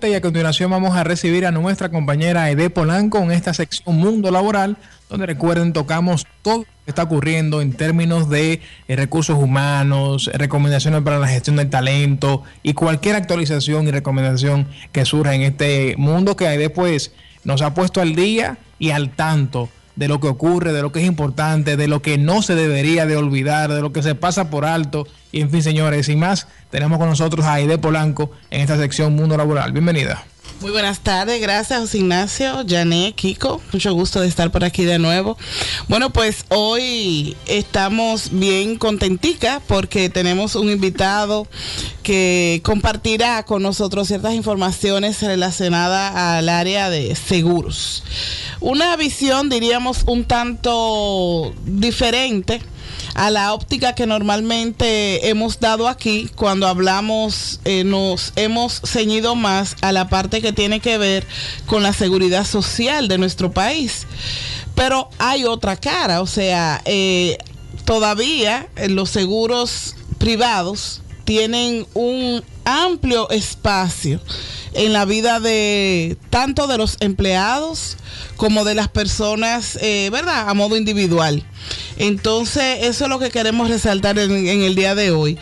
Y a continuación vamos a recibir a nuestra compañera Ede Polanco en esta sección Mundo Laboral, donde recuerden tocamos todo lo que está ocurriendo en términos de eh, recursos humanos, recomendaciones para la gestión del talento y cualquier actualización y recomendación que surja en este mundo que Ede pues nos ha puesto al día y al tanto de lo que ocurre, de lo que es importante, de lo que no se debería de olvidar, de lo que se pasa por alto. Y en fin, señores, sin más, tenemos con nosotros a Aide Polanco en esta sección Mundo Laboral. Bienvenida. Muy buenas tardes, gracias José Ignacio, Jané, Kiko, mucho gusto de estar por aquí de nuevo. Bueno, pues hoy estamos bien contentica porque tenemos un invitado que compartirá con nosotros ciertas informaciones relacionadas al área de seguros. Una visión, diríamos, un tanto diferente a la óptica que normalmente hemos dado aquí cuando hablamos, eh, nos hemos ceñido más a la parte que tiene que ver con la seguridad social de nuestro país. Pero hay otra cara, o sea, eh, todavía los seguros privados tienen un amplio espacio en la vida de tanto de los empleados como de las personas, eh, ¿verdad? A modo individual. Entonces, eso es lo que queremos resaltar en, el día de hoy.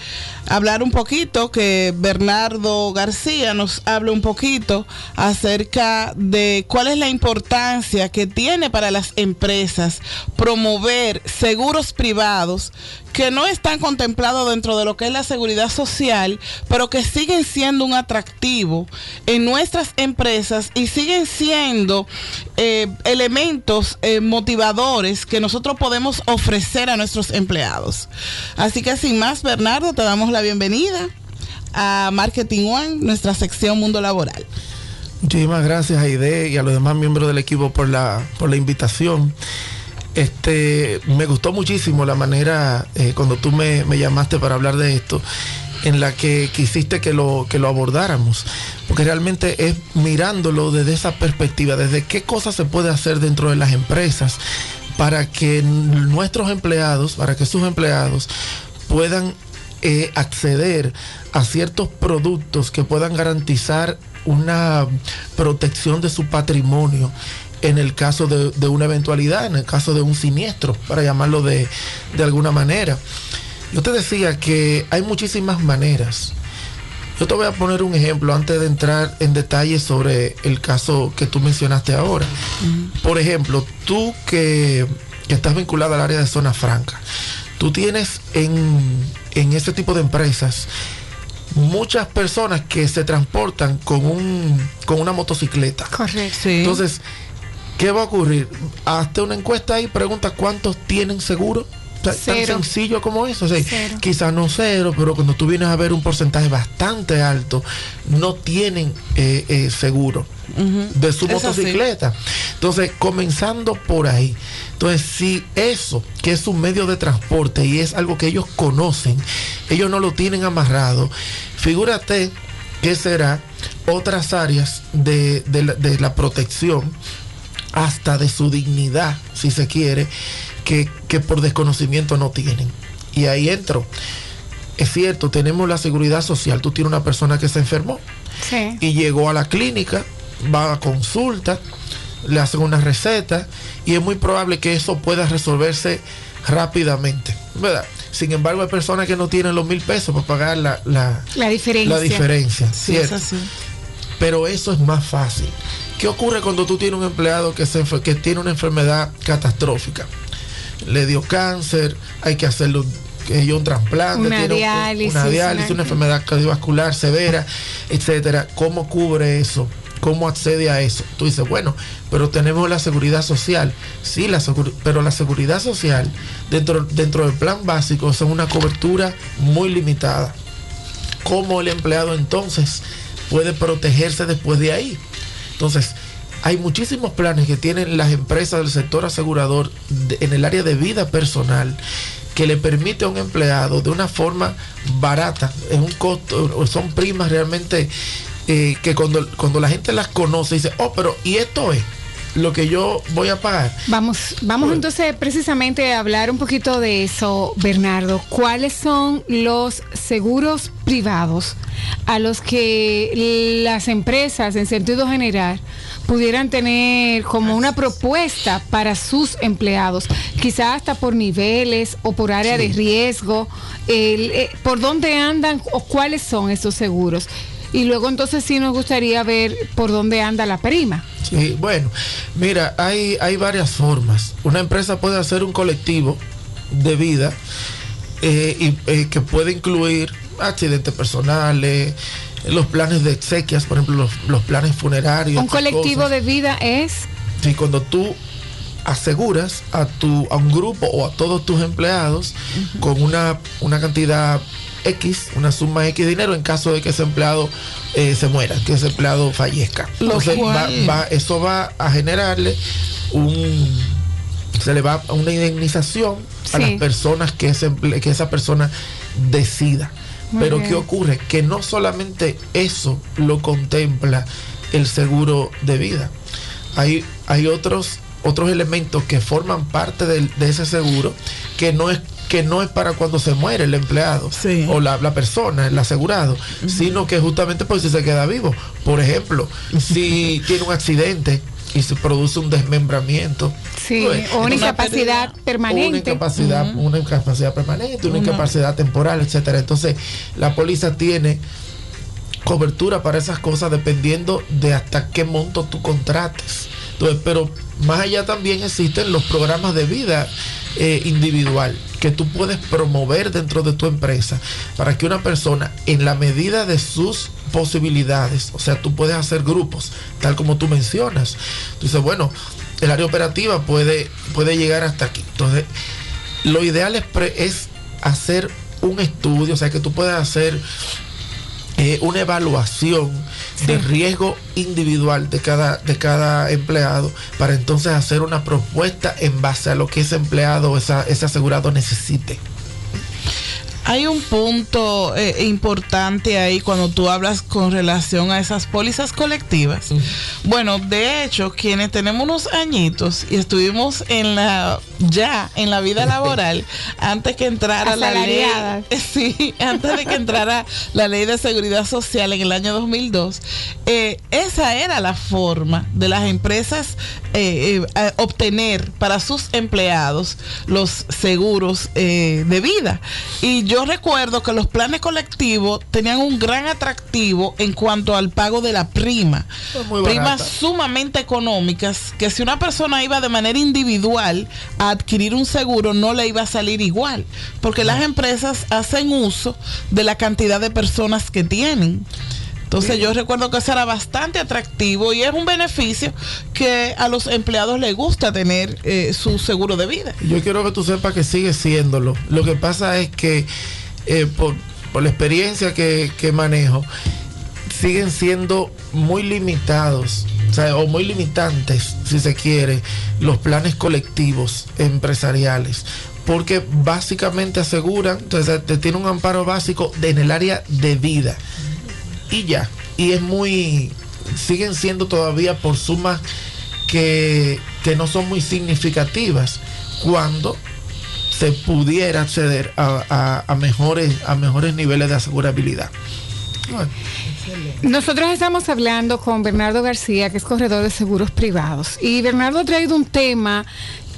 Hablar un poquito, que Bernardo García nos hable un poquito acerca de cuál es la importancia que tiene para las empresas promover seguros privados que no están contemplados dentro de lo que es la seguridad social, pero que siguen siendo un atractivo en nuestras empresas y siguen siendo eh, elementos eh, motivadores que nosotros podemos ofrecer a nuestros empleados. Así que sin más, Bernardo, te damos la bienvenida a Marketing One, nuestra sección Mundo Laboral. Muchísimas gracias, Aide, y a los demás miembros del equipo por la, por la invitación. Este, me gustó muchísimo la manera eh, cuando tú me, llamaste para hablar de esto, en la que quisiste que lo, que lo abordáramos, porque realmente es mirándolo desde esa perspectiva, desde qué cosas se puede hacer dentro de las empresas para que nuestros empleados, para que sus empleados puedan eh, acceder a ciertos productos que puedan garantizar una protección de su patrimonio en el caso de, una eventualidad, en el caso de un siniestro, para llamarlo de, alguna manera. Yo te decía que hay muchísimas maneras. Yo te voy a poner un ejemplo antes de entrar en detalle sobre el caso que tú mencionaste ahora. Por ejemplo, tú que, estás vinculado al área de zona franca, tú tienes en, en este tipo de empresas muchas personas que se transportan con, un, con una motocicleta. Correcto. Entonces, ¿Qué va a ocurrir? Hazte una encuesta y pregunta cuántos tienen seguro. tan sencillo como eso. quizás no cero, pero cuando tú vienes a ver un porcentaje bastante alto, no tienen eh, eh, seguro de su motocicleta. Entonces, comenzando por ahí. Entonces, si eso, que es un medio de transporte y es algo que ellos conocen, ellos no lo tienen amarrado, figúrate que será otras áreas de, de la protección hasta de su dignidad, si se quiere, que, por desconocimiento no tienen. Y ahí entro. Es cierto, tenemos la seguridad social. Tú tienes una persona que se enfermó y llegó a la clínica, va a consulta, le hacen una receta y es muy probable que eso pueda resolverse rápidamente, ¿verdad? Sin embargo, hay personas que no tienen los mil pesos para pagar la, la, diferencia. La diferencia Pero eso es más fácil. ¿Qué ocurre cuando tú tienes un empleado que, se, que tiene una enfermedad catastrófica? Le dio cáncer, hay que hacerle un, un trasplante, una diálisis, una, diálisis una, enfermedad cardiovascular severa, etcétera. ¿Cómo cubre eso? ¿Cómo accede a eso? Tú dices, bueno, pero tenemos la seguridad social. Sí, la pero la seguridad social dentro, dentro del plan básico es una cobertura muy limitada. ¿Cómo el empleado entonces puede protegerse después de ahí? Entonces, hay muchísimos planes que tienen las empresas del sector asegurador en el área de vida personal que le permite a un empleado de una forma barata, es un costo, son primas realmente eh, que cuando, cuando la gente las conoce dice, oh, pero ¿y esto es? lo que yo voy a pagar. Vamos, vamos entonces precisamente a hablar un poquito de eso, Bernardo. ¿Cuáles son los seguros privados a los que las empresas, en sentido general, pudieran tener como una propuesta para sus empleados, quizás hasta por niveles o por área de riesgo, eh, por dónde andan o cuáles son esos seguros? Y luego entonces sí nos gustaría ver por dónde anda la prima. Sí, bueno, mira, hay, hay varias formas. Una empresa puede hacer un colectivo de vida eh, y, eh, que puede incluir accidentes personales, los planes de exequias, por ejemplo, los, planes funerarios. Un colectivo de vida es... Sí, cuando tú aseguras a, tu, a un grupo o a todos tus empleados con una, una cantidad X, una suma X de dinero en caso de que ese empleado eh, se muera, que ese empleado fallezca. Entonces, eso va a generarle un se le va una indemnización a las personas que, que esa persona decida. Pero ¿qué ocurre? Que no solamente eso lo contempla el seguro de vida. Hay, hay otros, otros elementos que forman parte de ese seguro que no es que no es para cuando se muere el empleado o la, persona, el asegurado, sino que justamente por si se queda vivo. Por ejemplo, si tiene un accidente y se produce un desmembramiento. Sí, pues, o una incapacidad permanente. Una incapacidad, una incapacidad permanente, una, incapacidad temporal, etcétera. Entonces, la póliza tiene cobertura para esas cosas dependiendo de hasta qué monto tú contrates. Entonces, pero más allá también existen los programas de vida eh, individual que tú puedes promover dentro de tu empresa para que una persona en la medida de sus posibilidades, o sea, tú puedes hacer grupos, tal como tú mencionas. Dices, bueno, el área operativa puede, puede llegar hasta aquí. Entonces, lo ideal es, es hacer un estudio, o sea, que tú puedas hacer eh, una evaluación de riesgo individual de cada, de cada empleado para entonces hacer una propuesta en base a lo que ese empleado o ese asegurado necesite. Hay un punto eh, importante ahí cuando tú hablas con relación a esas pólizas colectivas. Bueno, de hecho, quienes tenemos unos añitos y estuvimos en la ya en la vida laboral antes que entrara la ley, sí, antes de que entrara la ley de seguridad social en el año 2002, eh, esa era la forma de las empresas eh, obtener para sus empleados los seguros de vida. Y yo yo recuerdo que los planes colectivos tenían un gran atractivo en cuanto al pago de la prima. Primas sumamente económicas que si una persona iba de manera individual a adquirir un seguro no le iba a salir igual, porque las empresas hacen uso de la cantidad de personas que tienen. Entonces yo recuerdo que eso era bastante atractivo y es un beneficio que a los empleados les gusta tener eh, su seguro de vida. Yo quiero que tú sepas que sigue siéndolo. Lo que pasa es que eh, por, la experiencia que, manejo, siguen siendo muy limitados o, muy limitantes, si se quiere, los planes colectivos empresariales porque básicamente aseguran, entonces te tiene un amparo básico en el área de vida y ya. Y es muy, siguen siendo todavía por sumas que, no son muy significativas cuando se pudiera acceder a, mejores, a mejores niveles de asegurabilidad. Nosotros estamos hablando con Bernardo García, que es corredor de seguros privados. Y Bernardo ha traído un tema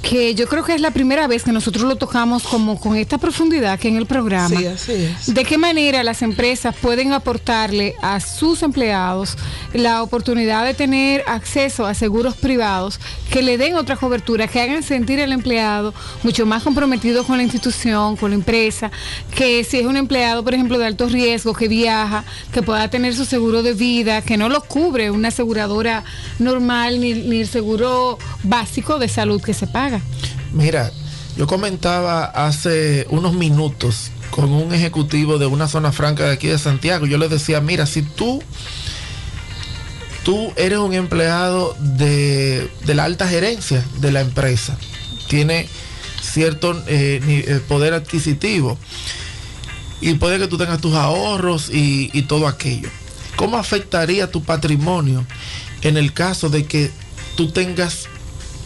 que yo creo que es la primera vez que nosotros lo tocamos como con esta profundidad que en el programa. Sí, así es. De qué manera las empresas pueden aportarle a sus empleados la oportunidad de tener acceso a seguros privados que le den otra cobertura, que hagan sentir al empleado mucho más comprometido con la institución, con la empresa, que si es un empleado, por ejemplo, de alto riesgo, que viaja, que pueda tener su seguro de vida, que no lo cubre una aseguradora normal ni, ni el seguro básico de salud que se paga. Mira, yo comentaba hace unos minutos con un ejecutivo de una zona franca de aquí de Santiago. Yo le decía, mira, si tú, tú eres un empleado de, la alta gerencia de la empresa, tiene cierto eh, eh, poder adquisitivo y puede que tú tengas tus ahorros y todo aquello. ¿Cómo afectaría tu patrimonio en el caso de que tú tengas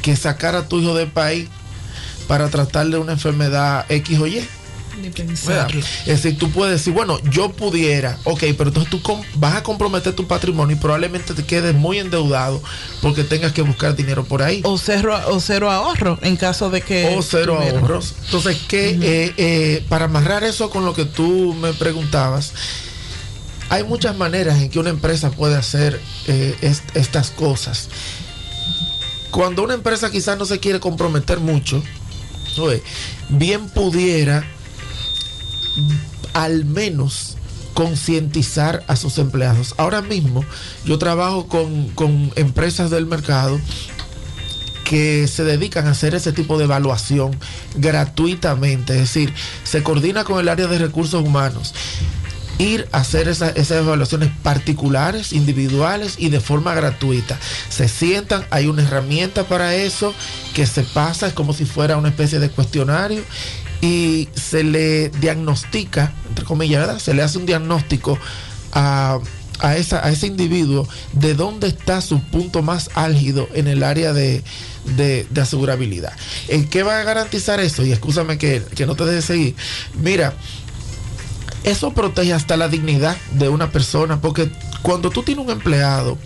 que sacar a tu hijo del país para tratarle una enfermedad X o Y. Es decir, tú puedes decir, bueno, yo pudiera, ok, pero entonces tú vas a comprometer tu patrimonio y probablemente te quedes muy endeudado porque tengas que buscar dinero por ahí. O cero, o cero ahorro en caso de que... O cero ahorros. Entonces, que eh, eh, para amarrar eso con lo que tú me preguntabas, hay muchas maneras en que una empresa puede hacer eh, estas cosas. Cuando una empresa quizás no se quiere comprometer mucho, bien pudiera al menos concientizar a sus empleados. Ahora mismo yo trabajo con, con, empresas del mercado que se dedican a hacer ese tipo de evaluación gratuitamente, es decir, se coordina con el área de recursos humanos ir a hacer esas evaluaciones particulares, individuales y de forma gratuita. Se sientan, hay una herramienta para eso que se pasa, es como si fuera una especie de cuestionario y se le diagnostica, entre comillas, Se le hace un diagnóstico a, esa, a ese individuo de dónde está su punto más álgido en el área de, asegurabilidad. ¿En qué va a garantizar eso? Y escúchame que, que no te deje seguir. Mira, eso protege hasta la dignidad de una persona, porque cuando tú tienes un empleado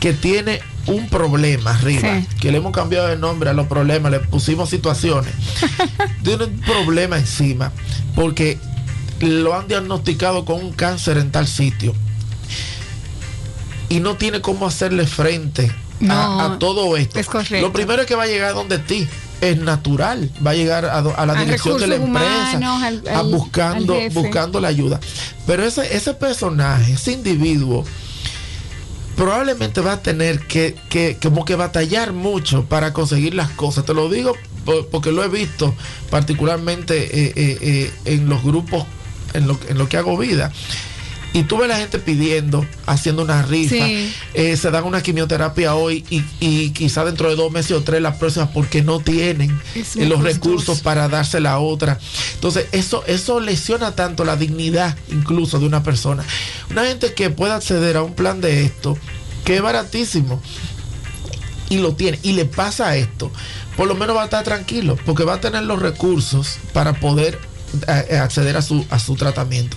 que tiene un problema arriba, que le hemos cambiado de nombre a los problemas, le pusimos situaciones, tiene un problema encima, porque lo han diagnosticado con un cáncer en tal sitio y no tiene cómo hacerle frente a, todo esto. Lo primero es que va a llegar donde ti es natural, va a llegar a, la dirección de la empresa, a buscando, buscando la ayuda. Pero ese, ese personaje, ese individuo, probablemente va a tener que, que, como que batallar mucho para conseguir las cosas. Te lo digo porque lo he visto particularmente eh, eh, eh, en los grupos en lo, en lo que hago vida y tú ves la gente pidiendo, haciendo una rifa, eh, se dan una quimioterapia hoy y, y quizá dentro de dos meses o tres las próximas porque no tienen eh, los recursos para darse la otra. Entonces, eso, eso lesiona tanto la dignidad incluso de una persona. Una gente que pueda acceder a un plan de esto, que es baratísimo, y lo tiene, y le pasa esto, por lo menos va a estar tranquilo, porque va a tener los recursos para poder eh, acceder a su, a su tratamiento.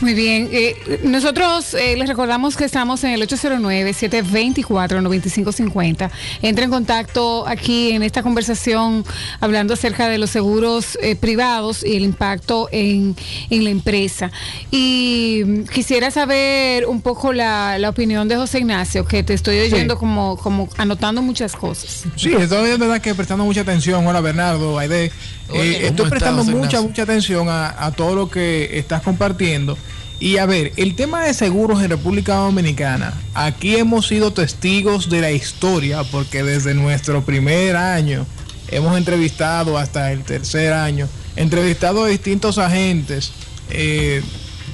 Muy bien. Eh, nosotros eh, les recordamos que estamos en el 809-724-9550. Entra en contacto aquí en esta conversación hablando acerca de los seguros eh, privados y el impacto en, la empresa. Y quisiera saber un poco la, opinión de José Ignacio, que te estoy oyendo como, como anotando muchas cosas. Sí, estoy de verdad que prestando mucha atención. Hola Bernardo, Aide. Estoy prestando mucha, mucha atención a todo lo que estás compartiendo. Y a ver, el tema de seguros en República Dominicana, aquí hemos sido testigos de la historia porque desde nuestro primer año hemos entrevistado hasta el tercer año, entrevistado a distintos agentes eh,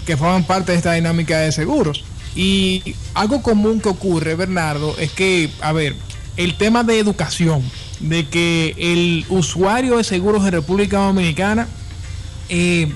que forman parte de esta dinámica de seguros. Y algo común que ocurre, Bernardo, es que, a ver, el tema de educación, de que el usuario de seguros en República Dominicana eh,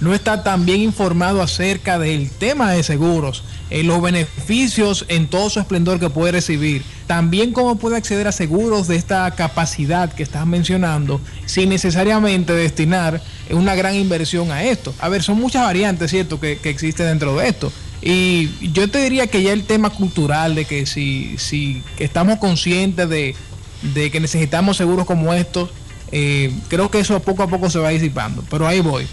no está tan bien informado acerca del tema de seguros, en los beneficios en todo su esplendor que puede recibir, también cómo puede acceder a seguros de esta capacidad que estás mencionando sin necesariamente destinar una gran inversión a esto. A ver, son muchas variantes, ¿cierto?, que, que existen dentro de esto. Y yo te diría que ya el tema cultural de que si, si estamos conscientes de, que necesitamos seguros como estos, eh, creo que eso poco a poco se va disipando. Pero ahí voy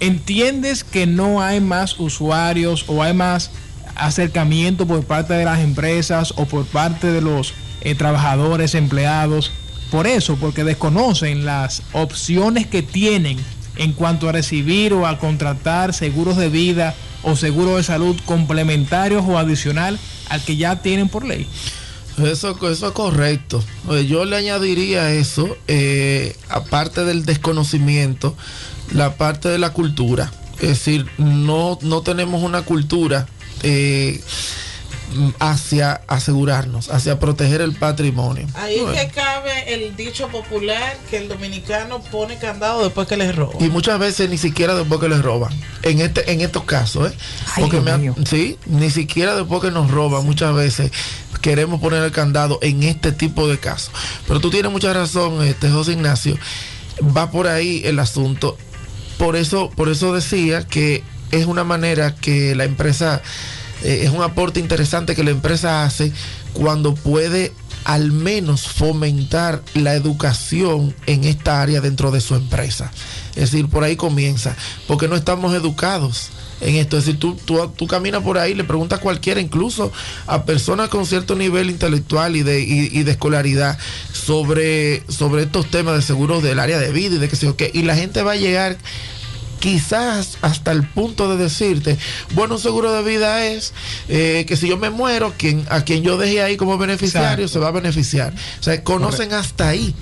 entiendes que no hay más usuarios o hay más acercamiento por parte de las empresas o por parte de los eh, trabajadores, empleados. Por eso, porque desconocen las opciones que tienen en cuanto a recibir o a contratar seguros de vida o seguros de salud complementarios o adicional al que ya tienen por ley. Eso, eso es correcto. Yo le añadiría eso, eh, aparte del desconocimiento, la parte de la cultura. Es decir, no, no tenemos una cultura eh, hacia asegurarnos, hacia proteger el patrimonio. Ahí es que cabe el dicho popular que el dominicano pone candado después que les roban. Y muchas veces ni siquiera después que les roban. En este, en estos casos, ¿eh? Porque me sí, ni siquiera después que nos roban muchas veces. queremos poner el candado en este tipo de casos. Pero tú tienes mucha razón, este José Ignacio, va por ahí el asunto. Por eso, por eso decía que es una manera que la empresa, eh, es un aporte interesante que la empresa hace cuando puede al menos fomentar la educación en esta área dentro de su empresa. Es decir, por ahí comienza, porque no estamos educados en esto. Es decir, tú, tú, caminas por ahí, le preguntas a cualquiera, incluso a personas con cierto nivel intelectual y de, y, de escolaridad, sobre, sobre estos temas de seguros del área de vida y de que sé yo qué. Y la gente va a llegar quizás hasta el punto de decirte, bueno, un seguro de vida es eh, que si yo me muero, quien, a quien yo dejé ahí como beneficiario se va a beneficiar. O sea, conocen hasta ahí.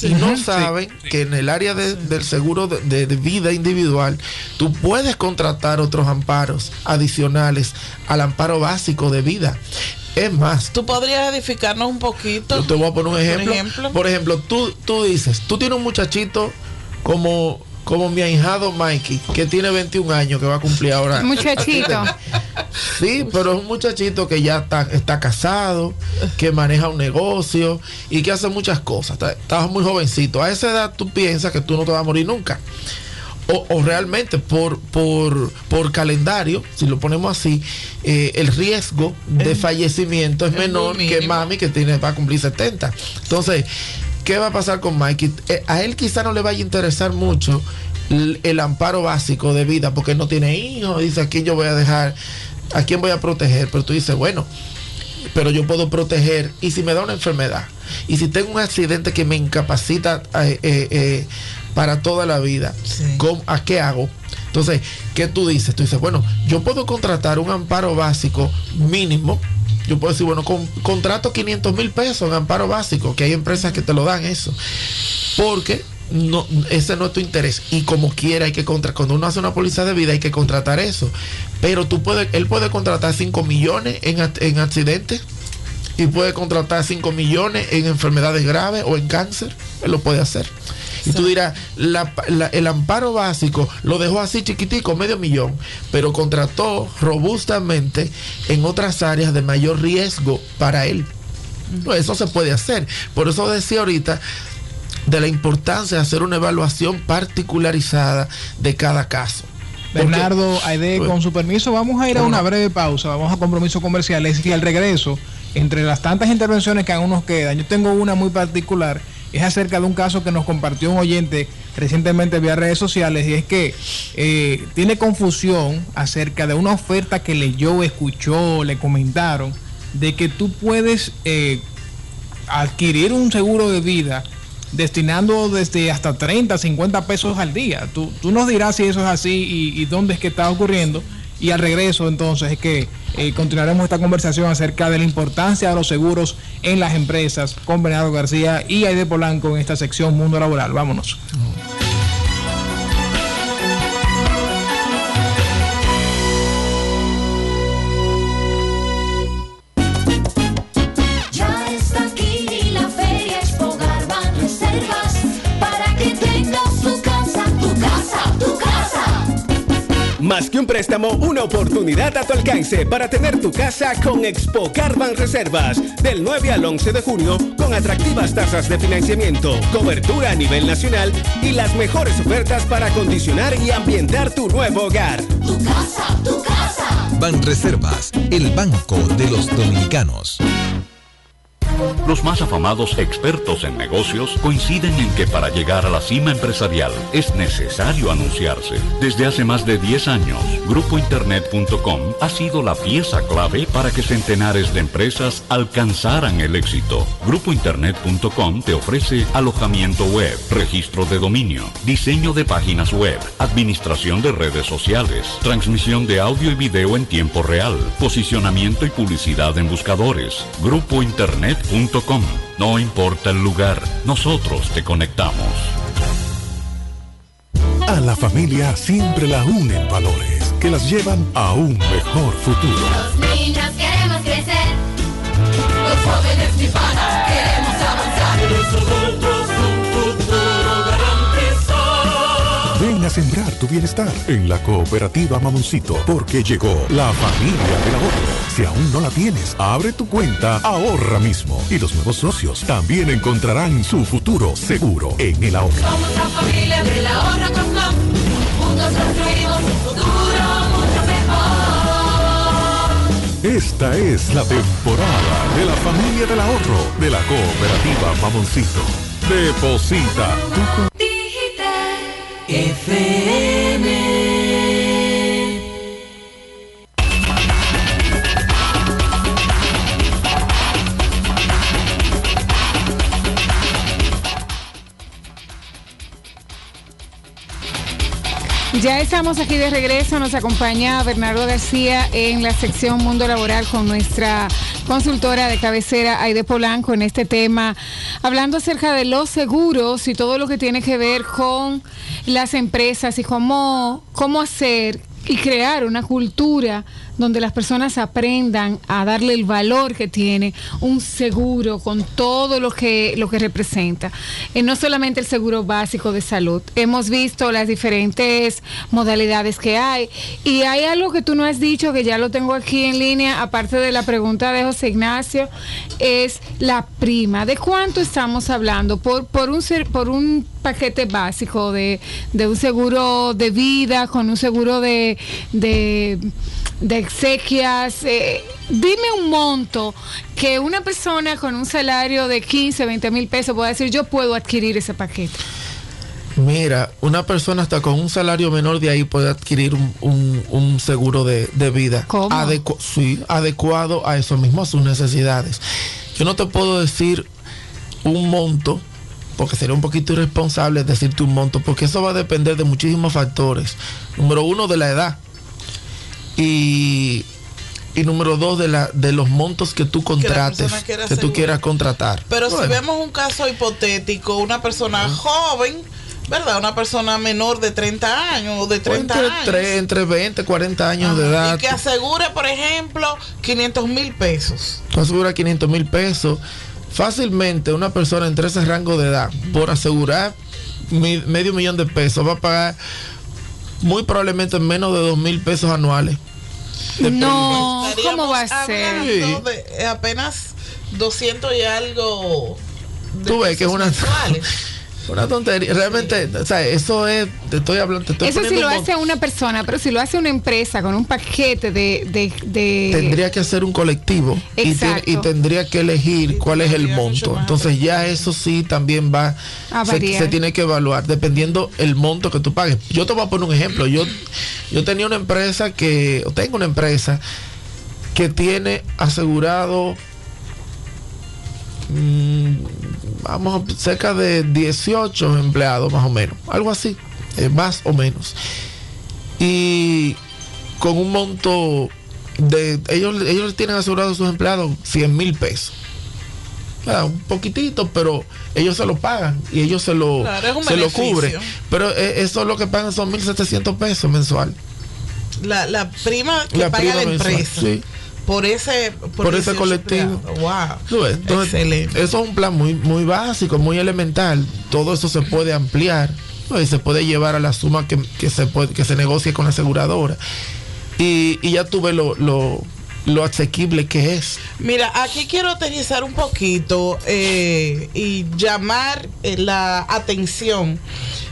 y no saben que en el área del seguro de, vida individual, tú puedes contratar otros amparos adicionales al amparo básico de vida. Es más. ¿Tú podrías edificarnos un poquito? Yo te voy a poner un ejemplo. Por ejemplo, por ejemplo tú, tú dices, tú tienes un muchachito como como mi ahijado Mikey, que tiene 21 años, que va a cumplir ahora. Muchachito. Sí, pero es un muchachito que ya está, está casado, que maneja un negocio y que hace muchas cosas. Estás muy jovencito. A esa edad tú piensas que tú no te vas a morir nunca. O, realmente por, por, por, calendario, si lo ponemos así, eh, el riesgo de fallecimiento es, menor que mami que tiene va a cumplir 70. Entonces, ¿Qué va a pasar con Mikey? Eh, a él quizá no le vaya a interesar mucho el, amparo básico de vida porque no tiene hijos. Dice, ¿a quién yo voy a dejar? ¿A quién voy a proteger? Pero tú dices, bueno, pero yo puedo proteger. ¿Y si me da una enfermedad? ¿Y si tengo un accidente que me incapacita eh, eh, para toda la vida? ¿A qué hago? Entonces, ¿qué tú dices? Tú dices, bueno, yo puedo contratar un amparo básico mínimo yo puedo decir, bueno, con, contrato 500 mil pesos en amparo básico, que hay empresas que te lo dan eso. Porque no, ese no es tu interés. Y como quiera, hay que contratar. Cuando uno hace una póliza de vida, hay que contratar eso. Pero tú puedes, él puede contratar 5 millones en, en accidentes y puede contratar 5 millones en enfermedades graves o en cáncer. Él lo puede hacer. Y tú dirás, el amparo básico lo dejó así chiquitico, medio millón, pero contrató robustamente en otras áreas de mayor riesgo para él. Pues eso se puede hacer. Por eso decía ahorita de la importancia de hacer una evaluación particularizada de cada caso. Bernardo, Aide, pues, con su permiso, vamos a ir a una breve pausa, vamos a compromisos comerciales y al regreso, entre las tantas intervenciones que aún nos quedan, yo tengo una muy particular es acerca de un caso que nos compartió un oyente recientemente vía redes sociales y es que eh, tiene confusión acerca de una oferta que leyó, escuchó, le comentaron de que tú puedes eh, adquirir un seguro de vida destinando desde hasta 30, 50 pesos al día. Tú, tú nos dirás si eso es así y, y dónde es que está ocurriendo. Y al regreso entonces es que eh, continuaremos esta conversación acerca de la importancia de los seguros en las empresas con Bernardo García y Aide Polanco en esta sección Mundo Laboral. Vámonos. Más que un préstamo, una oportunidad a tu alcance para tener tu casa con Expo Carban Reservas. Del 9 al 11 de junio, con atractivas tasas de financiamiento, cobertura a nivel nacional y las mejores ofertas para acondicionar y ambientar tu nuevo hogar. Tu casa, tu casa. Ban Reservas, el banco de los dominicanos. Los más afamados expertos en negocios coinciden en que para llegar a la cima empresarial es necesario anunciarse. Desde hace más de 10 años, grupointernet.com ha sido la pieza clave para que centenares de empresas alcanzaran el éxito. Grupointernet.com te ofrece alojamiento web, registro de dominio, diseño de páginas web, administración de redes sociales, transmisión de audio y video en tiempo real, posicionamiento y publicidad en buscadores. Grupo No importa el lugar, nosotros te conectamos. A la familia siempre la unen valores que las llevan a un mejor futuro. Los niños queremos crecer, los jóvenes queremos avanzar. Ven a sembrar tu bienestar. En la cooperativa Mamoncito, porque llegó la familia del ahorro. Si aún no la tienes, abre tu cuenta ahorra mismo. Y los nuevos socios también encontrarán su futuro seguro en el ahorro. Somos la familia del ahorro con. Juntos construimos un futuro mucho mejor. Esta es la temporada de la familia del ahorro de la cooperativa Mamoncito. Deposita tu Ya estamos aquí de regreso, nos acompaña Bernardo García en la sección Mundo Laboral con nuestra consultora de cabecera Aide Polanco en este tema, hablando acerca de los seguros y todo lo que tiene que ver con las empresas y cómo, cómo hacer y crear una cultura donde las personas aprendan a darle el valor que tiene un seguro con todo lo que lo que representa. Eh, no solamente el seguro básico de salud. Hemos visto las diferentes modalidades que hay y hay algo que tú no has dicho que ya lo tengo aquí en línea aparte de la pregunta de José Ignacio es la prima. ¿De cuánto estamos hablando por por un por un paquete básico de, de un seguro de vida con un seguro de, de exequias. eh, dime un monto que una persona con un salario de 15, 20 mil pesos pueda decir, yo puedo adquirir ese paquete. Mira, una persona hasta con un salario menor de ahí puede adquirir un, un- un seguro de, de vida Adecu- sí, adecuado a eso mismo, a sus necesidades. Yo no te puedo decir un monto, porque sería un poquito irresponsable decirte un monto, porque eso va a depender de muchísimos factores. Número uno, de la edad. Y, y número dos, de, la, de los montos que tú contrates, que tú quieras contratar. Pero si vemos un caso hipotético, una persona joven, ¿verdad? Una persona menor de 30 años o de 30 entre, años. tre- entre 20 40 años de edad. Y que asegure, por ejemplo, 500 mil pesos. tú aseguras 500 mil pesos. Fácilmente una persona entre ese rango de edad, por asegurar medio millón de pesos, va a pagar muy probablemente menos de 2 mil pesos anuales. No, ¿cómo va a ser? de eh, apenas 200 y algo. de Tú ves que es una, mensuales. una tontería. Realmente, o sea, eso es, te estoy hablando, te estoy Eso sí poniendo lo un hace una persona, pero si lo hace una empresa con un paquete de... de, de- tendría que hacer un colectivo y, y tendría que elegir cuál es el monto. Entonces ya eso sí también va, A se, se tiene que evaluar dependiendo el monto que tú pagues. Yo te voy a poner un ejemplo. Yo, yo tenía una empresa que, o tengo una empresa que tiene asegurado mm, vamos a- cerca de 18 empleados más o menos, algo así, eh, más o menos. Y con un monto de ellos ellos tienen asegurado a sus empleados 100 mil pesos. Ah, un poquitito, pero ellos se lo pagan y ellos se lo, Claro, es se lo cubren. Pero eh, eso lo que pagan son 1.700 pesos mensual. La, la prima que La paga prima la mensual, empresa. sí. Por ese, Por, ese 18 colectivo. Wow. Entonces, Eso es un plan muy, muy básico, muy elemental. Todo eso se puede ampliar ¿no? y se puede llevar a la suma que, que se, puede, que se negocie con la aseguradora. Y, y ya tuve lo, lo, lo asequible que es. Mira, aquí quiero aterrizar un poquito eh, y llamar eh, la atención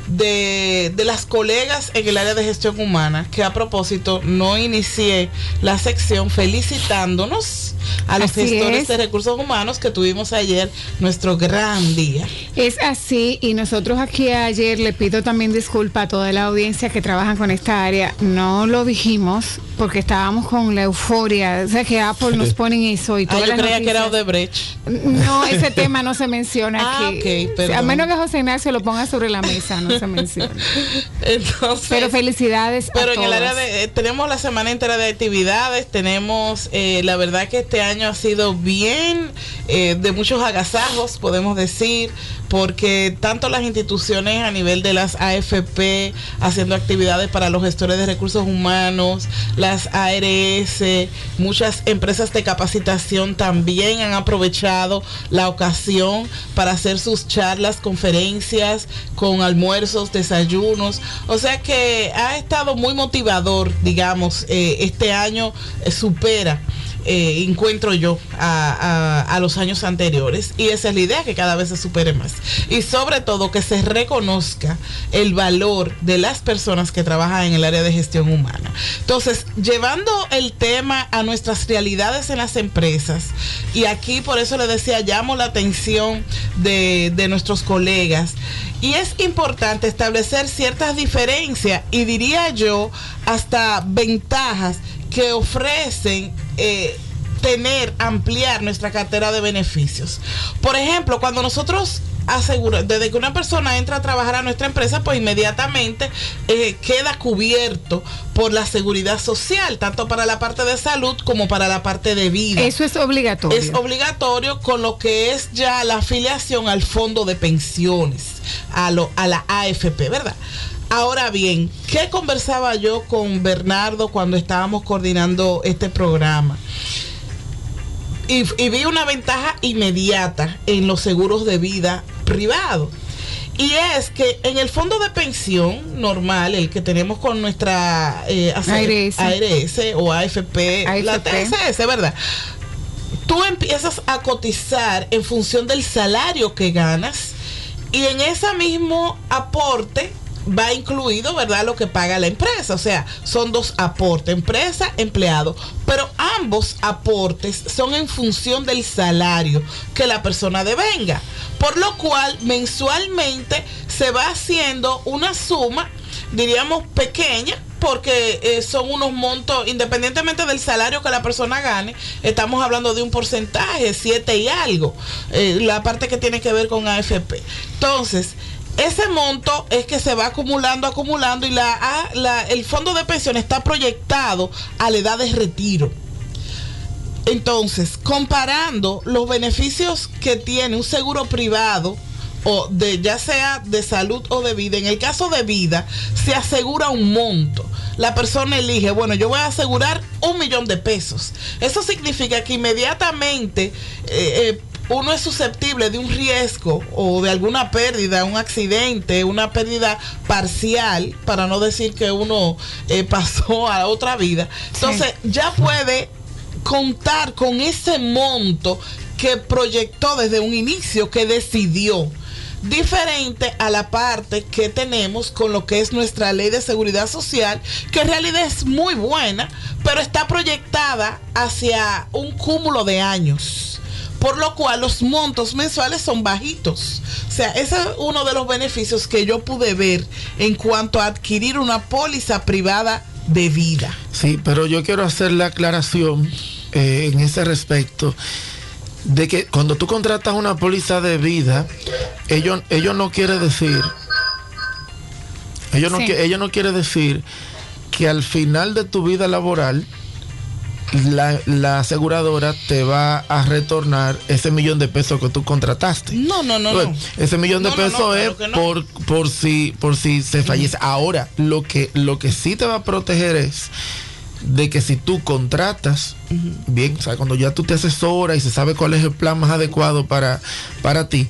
de, de las colegas en el área de gestión humana, que a propósito no inicié la sección felicitándonos a los Así gestores es. de recursos humanos que tuvimos ayer nuestro gran día. Es así y nosotros aquí ayer le pido también disculpa a toda la audiencia que trabajan con esta área. No lo dijimos porque estábamos con la euforia. O sea que Apple nos ponen eso y Ah, todas yo las creía que era. Odebrecht. No, ese tema no se menciona Ah, aquí. ok, perdón. a menos que José Ignacio lo ponga sobre la mesa, no se menciona. Entonces, Pero felicidades Pero a en el todos. área de, eh, tenemos la semana entera de actividades, tenemos, eh, la verdad que este año ha sido bien, eh, de muchos agasajos, podemos decir, porque tanto las instituciones a nivel de las AFP haciendo actividades para los gestores de recursos humanos, la las ARS, muchas empresas de capacitación también han aprovechado la ocasión para hacer sus charlas, conferencias con almuerzos, desayunos. O sea que ha estado muy motivador, digamos, eh, este año eh, supera eh, encuentro yo a, los años anteriores. Y esa es la idea, que cada vez se supere más. Y sobre todo que se reconozca el valor de las personas que trabajan en el área de gestión humana. Entonces, llevando el tema a nuestras realidades en las empresas, y aquí por eso le decía, llamo la atención de, de nuestros colegas, y es importante establecer ciertas diferencias y diría yo hasta ventajas que ofrecen eh, tener, ampliar nuestra cartera de beneficios. Por ejemplo, cuando nosotros aseguramos, desde que una persona entra a trabajar a nuestra empresa, pues inmediatamente eh, queda cubierto por la seguridad social, tanto para la parte de salud como para la parte de vida. Eso es obligatorio. Es obligatorio con lo que es ya la afiliación al fondo de pensiones, a, lo, a la AFP, ¿verdad? Ahora bien, ¿qué conversaba yo con Bernardo cuando estábamos coordinando este programa? Y, vi una ventaja inmediata en los seguros de vida privados. Y es que en el fondo de pensión normal, el que tenemos con nuestra eh, ARS. o AFP, AFP, la TSS, ¿verdad? Tú empiezas a cotizar en función del salario que ganas y en ese mismo aporte va incluido, ¿verdad? Lo que paga la empresa. O sea, son dos aportes, empresa, empleado. Pero ambos aportes son en función del salario que la persona devenga. Por lo cual, mensualmente se va haciendo una suma, diríamos, pequeña, porque eh, son unos montos, independientemente del salario que la persona gane, estamos hablando de un porcentaje, siete y algo, eh, la parte que tiene que ver con AFP. Entonces, ese monto es que se va acumulando, acumulando y la, la, el fondo de pensión está proyectado a la edad de retiro. Entonces, comparando los beneficios que tiene un seguro privado, o de ya sea de salud o de vida, en el caso de vida, se asegura un monto. La persona elige, bueno, yo voy a asegurar un millón de pesos. Eso significa que inmediatamente eh, eh, uno es susceptible de un riesgo o de alguna pérdida, un accidente, una pérdida parcial, para no decir que uno eh, pasó a otra vida, entonces ya puede contar con ese monto que proyectó desde un inicio, que decidió. Diferente a la parte que tenemos con lo que es nuestra ley de seguridad social, que en realidad es muy buena, pero está proyectada hacia un cúmulo de años por lo cual los montos mensuales son bajitos. O sea, ese es uno de los beneficios que yo pude ver en cuanto a adquirir una póliza privada de vida. Sí, pero yo quiero hacer la aclaración eh, en ese respecto de que cuando tú contratas una póliza de vida, ellos, ellos no quiere decir, ellos no, ellos no quiere decir que al final de tu vida laboral la, aseguradora te va a retornar ese millón de pesos que tú contrataste. No, no, no. no. Ese millón de pesos es por, por, si, por si se fallece. Ahora, lo que, lo que sí te va a proteger es de que si tú contratas, bien, o sea, cuando ya tú te asesoras y se sabe cuál es el plan más adecuado para, para ti,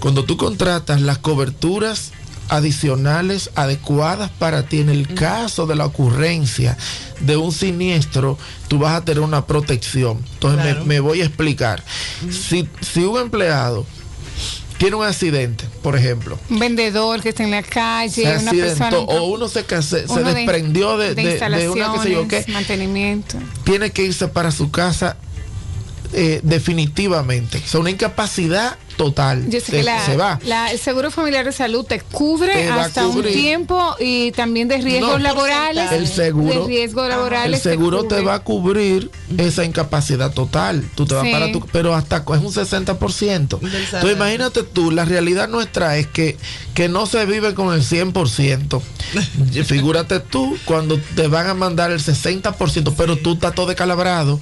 cuando tú contratas las coberturas adicionales adecuadas para ti en el caso de la ocurrencia de un siniestro, tú vas a tener una protección. Entonces me, voy a explicar. si, si un empleado tiene un accidente, por ejemplo. Un vendedor que está en la calle, una persona, o uno se, se, desprendió de, de, una que se yo qué. Mantenimiento. Tiene que irse para su casa eh, definitivamente. O sea, una incapacidad total. se, va. el seguro familiar de salud te cubre hasta un tiempo y también de riesgos laborales. El seguro, laborales. El seguro te, va a cubrir esa incapacidad total. Tú te vas para tu, pero hasta es un 60%. Entonces imagínate tú, la realidad nuestra es que, que no se vive con el 100%. Figúrate tú cuando te van a mandar el 60%, pero tú estás todo decalabrado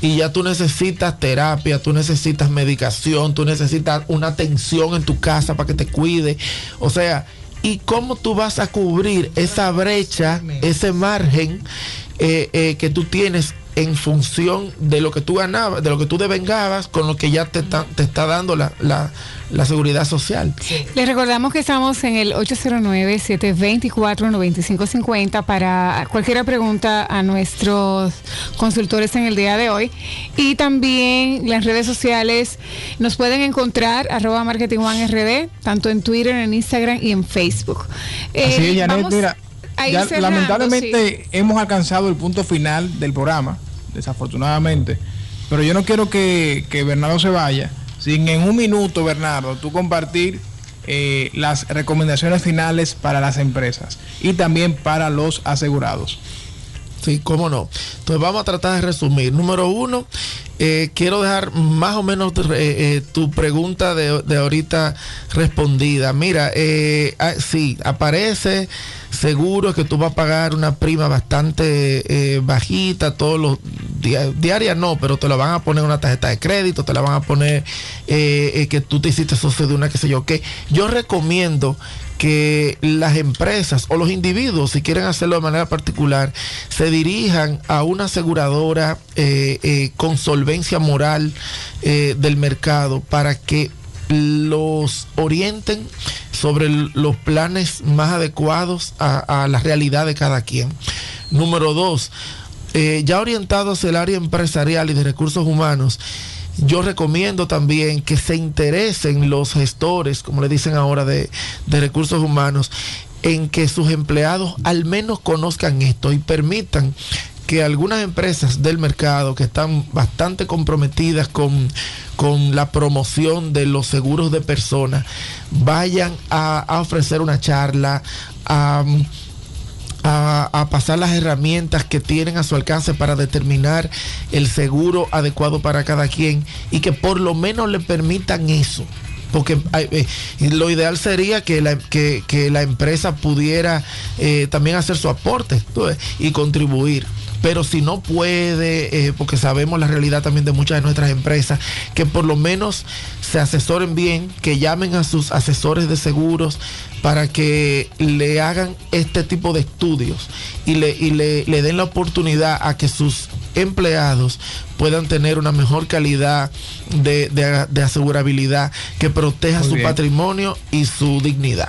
y ya tú necesitas terapia, tú necesitas medicación, tú necesitas una atención en tu casa para que te cuide. O sea, ¿y cómo tú vas a cubrir esa brecha, ese margen eh, eh, que tú tienes en función de lo que tú ganabas, de lo que tú devengabas, con lo que ya te está, te está dando la, la, la seguridad social. Les recordamos que estamos en el 809-724-9550 para cualquier pregunta a nuestros consultores en el día de hoy. Y también las redes sociales nos pueden encontrar arroba marketing one rd, tanto en Twitter, en Instagram y en Facebook. Así es, Janet, mira. lamentablemente hemos alcanzado el punto final del programa desafortunadamente. Pero yo no quiero que, Bernardo se vaya sin en un minuto, Bernardo, tú compartir eh, las recomendaciones finales para las empresas y también para los asegurados. Sí, cómo no. Entonces vamos a tratar de resumir. Número uno, eh, quiero dejar más o menos eh, tu pregunta de, de, ahorita respondida. Mira, ah, sí, aparece seguro que tú vas a pagar una prima bastante eh, bajita todos los días, diarias no, pero te la van a poner una tarjeta de crédito, te la van a poner eh, eh, que tú te hiciste socio de una qué sé yo qué. Yo recomiendo que las empresas o los individuos, si quieren hacerlo de manera particular, se dirijan a una aseguradora con solvencia moral del mercado para que los orienten sobre los planes más adecuados a, la realidad de cada quien. Número dos, eh, ya orientados el área empresarial y de recursos humanos, yo recomiendo también que se interesen los gestores, como le dicen ahora, de, de recursos humanos, en que sus empleados al menos conozcan esto y permitan que algunas empresas del mercado que están bastante comprometidas con, la promoción de los seguros de personas vayan a, ofrecer una charla, a, a, pasar las herramientas que tienen a su alcance para determinar el seguro adecuado para cada quien y que por lo menos le permitan eso. Porque eh, lo ideal sería que la, que, la empresa pudiera eh, también hacer su aporte y contribuir pero si no puede, eh, porque sabemos la realidad también de muchas de nuestras empresas, que por lo menos se asesoren bien, que llamen a sus asesores de seguros para que le hagan este tipo de estudios y le, le, den la oportunidad a que sus empleados puedan tener una mejor calidad de, asegurabilidad que proteja su patrimonio y su dignidad.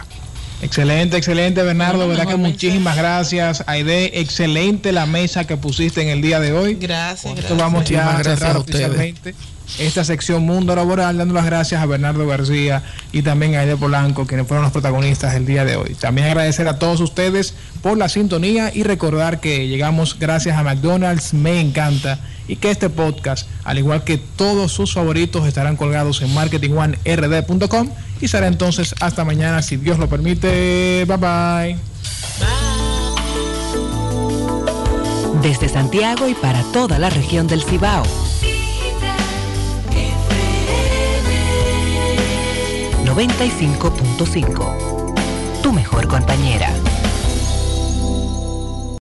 Excelente, excelente, Bernardo. verdad que muchísimas gracias. Aide, excelente la mesa que pusiste en el día de hoy. Gracias. gracias. vamos ya a cerrar oficialmente esta sección Mundo Laboral, dando las gracias a Bernardo García y también a Aide Polanco, quienes fueron los protagonistas el día de hoy. También agradecer a todos ustedes por la sintonía y recordar que llegamos gracias a McDonald's, me encanta, y que este podcast, al igual que todos sus favoritos, estarán colgados en marketingonerd.com y será entonces hasta mañana, si Dios lo permite. Bye bye. Desde Santiago y para toda la región del Cibao. 95.5. Tu mejor compañera.